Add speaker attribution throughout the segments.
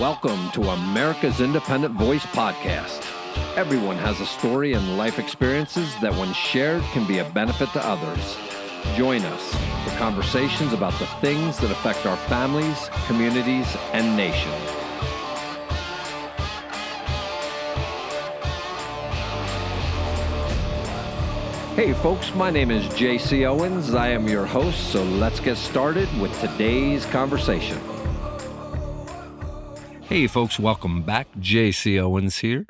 Speaker 1: Welcome to America's Independent Voice Podcast. Everyone has a story and life experiences that, when shared, can be a benefit to others. Join us for conversations about the things that affect our families, communities, and nation. Hey, folks, my name is JC Owens. I am your host, so let's get started with today's conversation. Hey, folks, welcome back. JC Owens here.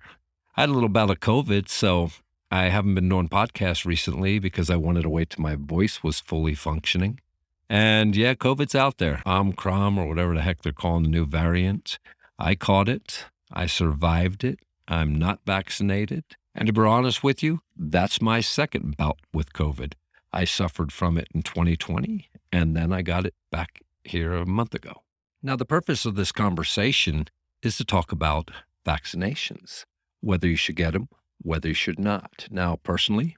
Speaker 1: I had a little bout of COVID, so I haven't been doing podcasts recently because I wanted to wait till my voice was fully functioning. And yeah, COVID's out there. Omicron or whatever the heck they're calling the new variant. I caught it. I survived it. I'm not vaccinated. And to be honest with you, that's my second bout with COVID. I suffered from it in 2020, and then I got it back here a month ago. Now, the purpose of this conversation is to talk about vaccinations, whether you should get them, whether you should not. Now, personally,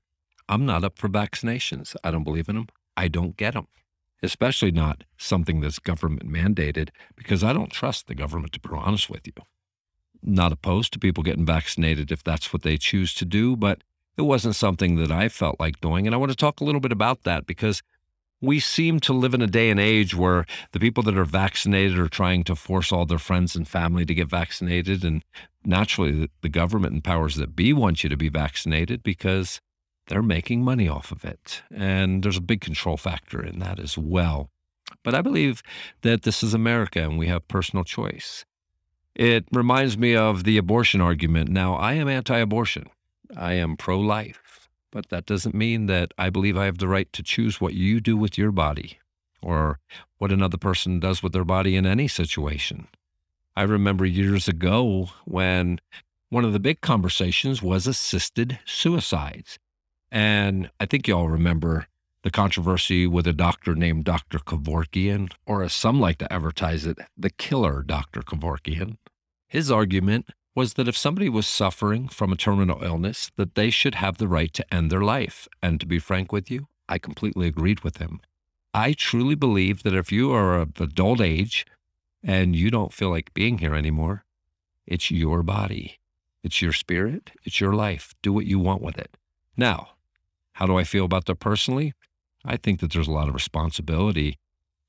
Speaker 1: I'm not up for vaccinations. I don't believe in them. I don't get them, especially not something that's government mandated, because I don't trust the government, to be honest with you not opposed to people getting vaccinated if that's what they choose to do, but it wasn't something that I felt like doing. And I want to talk a little bit about that because we seem to live in a day and age where the people that are vaccinated are trying to force all their friends and family to get vaccinated. And naturally, the government and powers that be want you to be vaccinated because they're making money off of it. And there's a big control factor in that as well. But I believe that this is America and we have personal choice. It reminds me of the abortion argument. Now, I am anti abortion, I am pro life, but that doesn't mean that I believe I have the right to choose what you do with your body or what another person does with their body in any situation. I remember years ago when one of the big conversations was assisted suicides. And I think you all remember the controversy with a doctor named Dr. Kevorkian, or as some like to advertise it, the killer Dr. Kevorkian. His argument was that if somebody was suffering from a terminal illness, that they should have the right to end their life. And to be frank with you, I completely agreed with him. I truly believe that if you are of adult age and you don't feel like being here anymore, it's your body, it's your spirit, it's your life. Do what you want with it. Now, how do I feel about that personally? I think that there's a lot of responsibility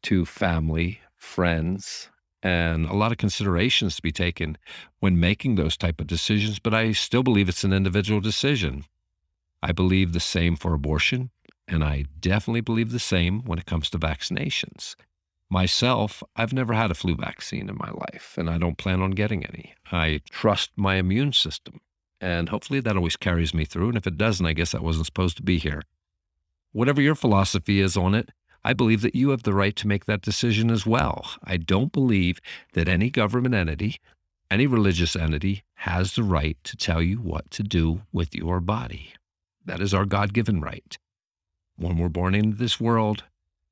Speaker 1: to family, friends, and a lot of considerations to be taken when making those type of decisions but i still believe it's an individual decision. I believe the same for abortion and i definitely believe the same when it comes to vaccinations. Myself i've never had a flu vaccine in my life and i don't plan on getting any. I trust my immune system and hopefully that always carries me through and if it doesn't i guess i wasn't supposed to be here. Whatever your philosophy is on it I believe that you have the right to make that decision as well. I don't believe that any government entity, any religious entity, has the right to tell you what to do with your body. That is our God given right. When we're born into this world,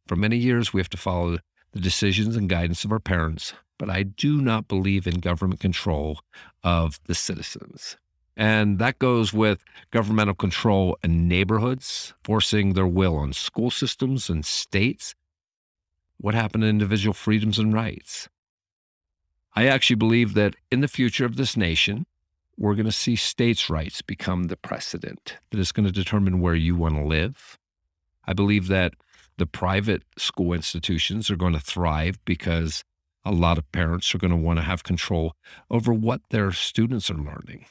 Speaker 1: for many years we have to follow the decisions and guidance of our parents, but I do not believe in government control of the citizens. And that goes with governmental control in neighborhoods, forcing their will on school systems and states. What happened to individual freedoms and rights? I actually believe that in the future of this nation, we're going to see states' rights become the precedent that is going to determine where you want to live. I believe that the private school institutions are going to thrive because a lot of parents are going to want to have control over what their students are learning.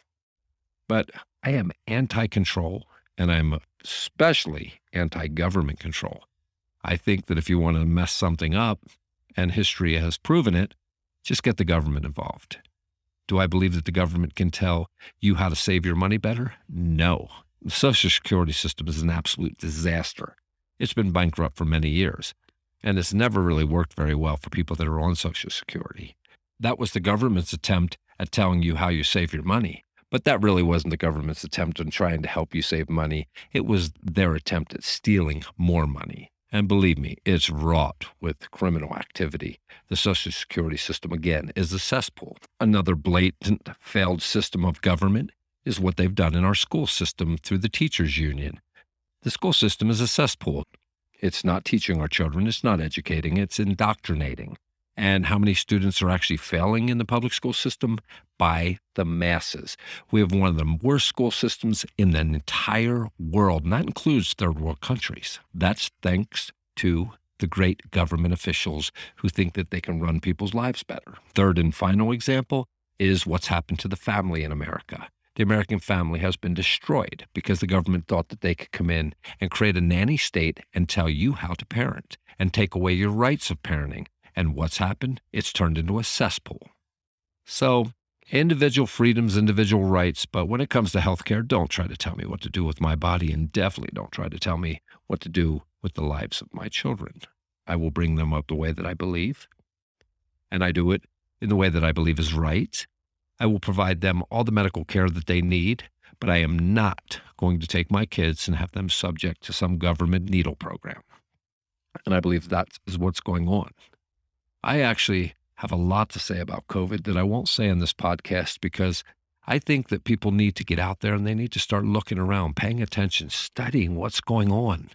Speaker 1: But I am anti control and I'm especially anti government control. I think that if you want to mess something up, and history has proven it, just get the government involved. Do I believe that the government can tell you how to save your money better? No. The Social Security system is an absolute disaster. It's been bankrupt for many years, and it's never really worked very well for people that are on Social Security. That was the government's attempt at telling you how you save your money. But that really wasn't the government's attempt on trying to help you save money. It was their attempt at stealing more money. And believe me, it's wrought with criminal activity. The Social Security system, again, is a cesspool. Another blatant failed system of government is what they've done in our school system through the teachers' union. The school system is a cesspool. It's not teaching our children, it's not educating, it's indoctrinating. And how many students are actually failing in the public school system by the masses. We have one of the worst school systems in the entire world, and that includes third world countries. That's thanks to the great government officials who think that they can run people's lives better. Third and final example is what's happened to the family in America. The American family has been destroyed because the government thought that they could come in and create a nanny state and tell you how to parent and take away your rights of parenting. And what's happened? It's turned into a cesspool. So, individual freedoms, individual rights, but when it comes to healthcare, don't try to tell me what to do with my body and definitely don't try to tell me what to do with the lives of my children. I will bring them up the way that I believe, and I do it in the way that I believe is right. I will provide them all the medical care that they need, but I am not going to take my kids and have them subject to some government needle program. And I believe that is what's going on. I actually have a lot to say about COVID that I won't say in this podcast because I think that people need to get out there and they need to start looking around, paying attention, studying what's going on.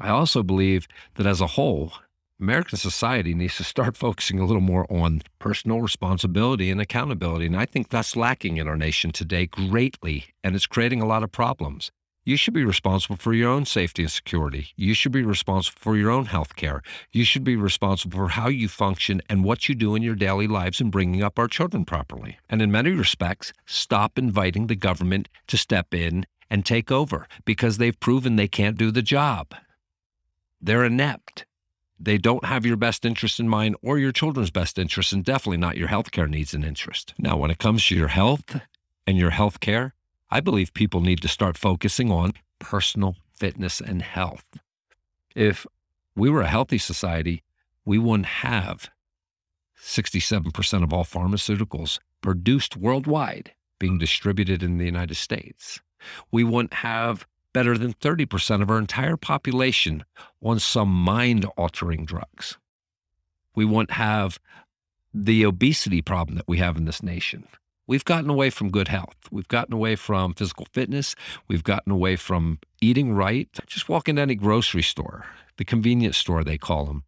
Speaker 1: I also believe that as a whole, American society needs to start focusing a little more on personal responsibility and accountability. And I think that's lacking in our nation today greatly, and it's creating a lot of problems. You should be responsible for your own safety and security. You should be responsible for your own health care. You should be responsible for how you function and what you do in your daily lives in bringing up our children properly. And in many respects, stop inviting the government to step in and take over because they've proven they can't do the job. They're inept. They don't have your best interest in mind or your children's best interest, and definitely not your healthcare needs and interest. Now, when it comes to your health and your health care, I believe people need to start focusing on personal fitness and health. If we were a healthy society, we wouldn't have 67% of all pharmaceuticals produced worldwide being distributed in the United States. We wouldn't have better than 30% of our entire population on some mind altering drugs. We won't have the obesity problem that we have in this nation. We've gotten away from good health. We've gotten away from physical fitness. We've gotten away from eating right. Just walk into any grocery store, the convenience store, they call them.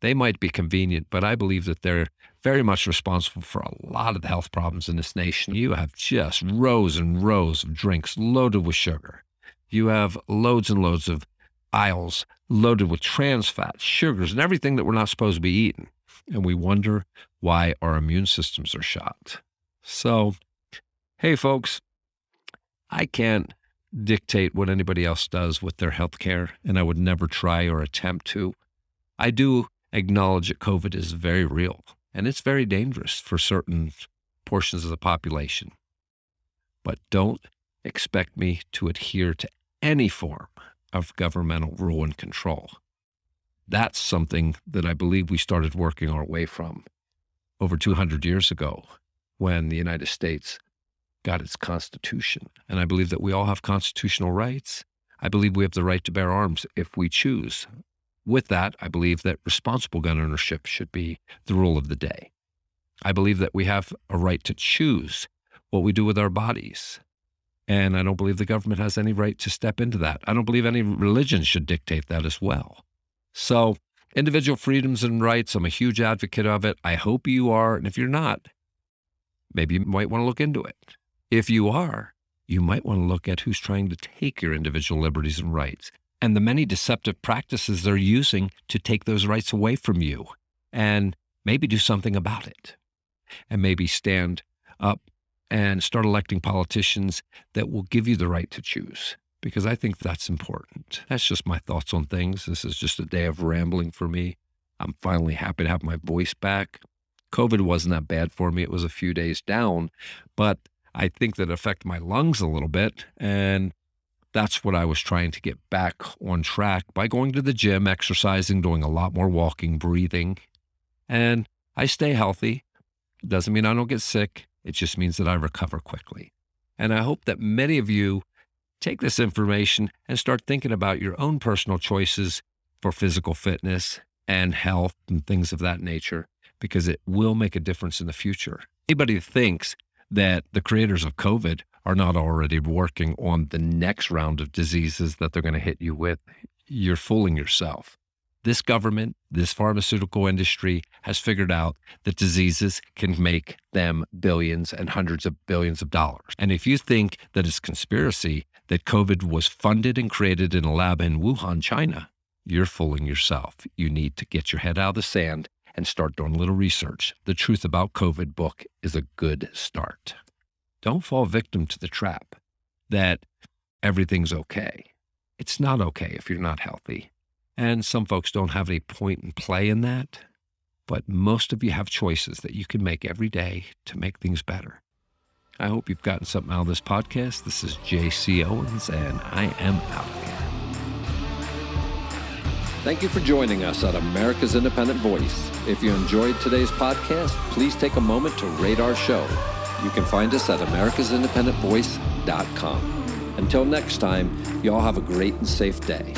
Speaker 1: They might be convenient, but I believe that they're very much responsible for a lot of the health problems in this nation. You have just rows and rows of drinks loaded with sugar you have loads and loads of aisles loaded with trans fats, sugars, and everything that we're not supposed to be eating. And we wonder why our immune systems are shot. So, hey, folks, I can't dictate what anybody else does with their health care, and I would never try or attempt to. I do acknowledge that COVID is very real and it's very dangerous for certain portions of the population. But don't expect me to adhere to any form of governmental rule and control. That's something that I believe we started working our way from over 200 years ago when the United States got its Constitution. And I believe that we all have constitutional rights. I believe we have the right to bear arms if we choose. With that, I believe that responsible gun ownership should be the rule of the day. I believe that we have a right to choose what we do with our bodies. And I don't believe the government has any right to step into that. I don't believe any religion should dictate that as well. So, individual freedoms and rights, I'm a huge advocate of it. I hope you are. And if you're not, maybe you might want to look into it. If you are, you might want to look at who's trying to take your individual liberties and rights and the many deceptive practices they're using to take those rights away from you and maybe do something about it and maybe stand up and start electing politicians that will give you the right to choose because I think that's important. That's just my thoughts on things. This is just a day of rambling for me. I'm finally happy to have my voice back. COVID wasn't that bad for me. It was a few days down, but I think that affected my lungs a little bit. And that's what I was trying to get back on track by going to the gym, exercising, doing a lot more walking, breathing. And I stay healthy. Doesn't mean I don't get sick. It just means that I recover quickly. And I hope that many of you take this information and start thinking about your own personal choices for physical fitness and health and things of that nature, because it will make a difference in the future. Anybody thinks that the creators of COVID are not already working on the next round of diseases that they're going to hit you with, you're fooling yourself. This government this pharmaceutical industry has figured out that diseases can make them billions and hundreds of billions of dollars. And if you think that it's conspiracy that COVID was funded and created in a lab in Wuhan, China, you're fooling yourself. You need to get your head out of the sand and start doing a little research. The Truth About COVID book is a good start. Don't fall victim to the trap that everything's okay. It's not okay if you're not healthy. And some folks don't have any point in play in that, but most of you have choices that you can make every day to make things better. I hope you've gotten something out of this podcast. This is J.C. Owens, and I am out. Thank you for joining us at America's Independent Voice. If you enjoyed today's podcast, please take a moment to rate our show. You can find us at americasindependentvoice.com. Until next time, y'all have a great and safe day.